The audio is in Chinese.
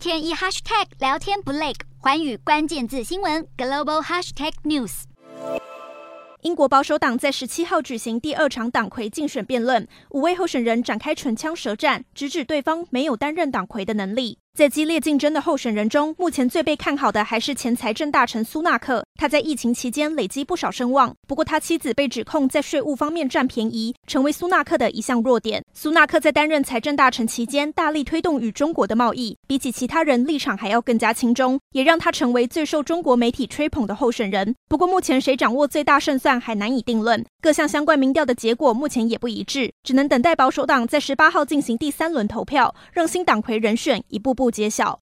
天一 hashtag 聊天不累，环宇关键字新闻 global hashtag news。英国保守党在十七号举行第二场党魁竞选辩论，五位候选人展开唇枪舌战，直指对方没有担任党魁的能力。在激烈竞争的候选人中，目前最被看好的还是前财政大臣苏纳克。他在疫情期间累积不少声望，不过他妻子被指控在税务方面占便宜，成为苏纳克的一项弱点。苏纳克在担任财政大臣期间，大力推动与中国的贸易，比起其他人立场还要更加亲中，也让他成为最受中国媒体吹捧的候选人。不过，目前谁掌握最大胜算还难以定论，各项相关民调的结果目前也不一致，只能等待保守党在十八号进行第三轮投票，让新党魁人选一步步揭晓。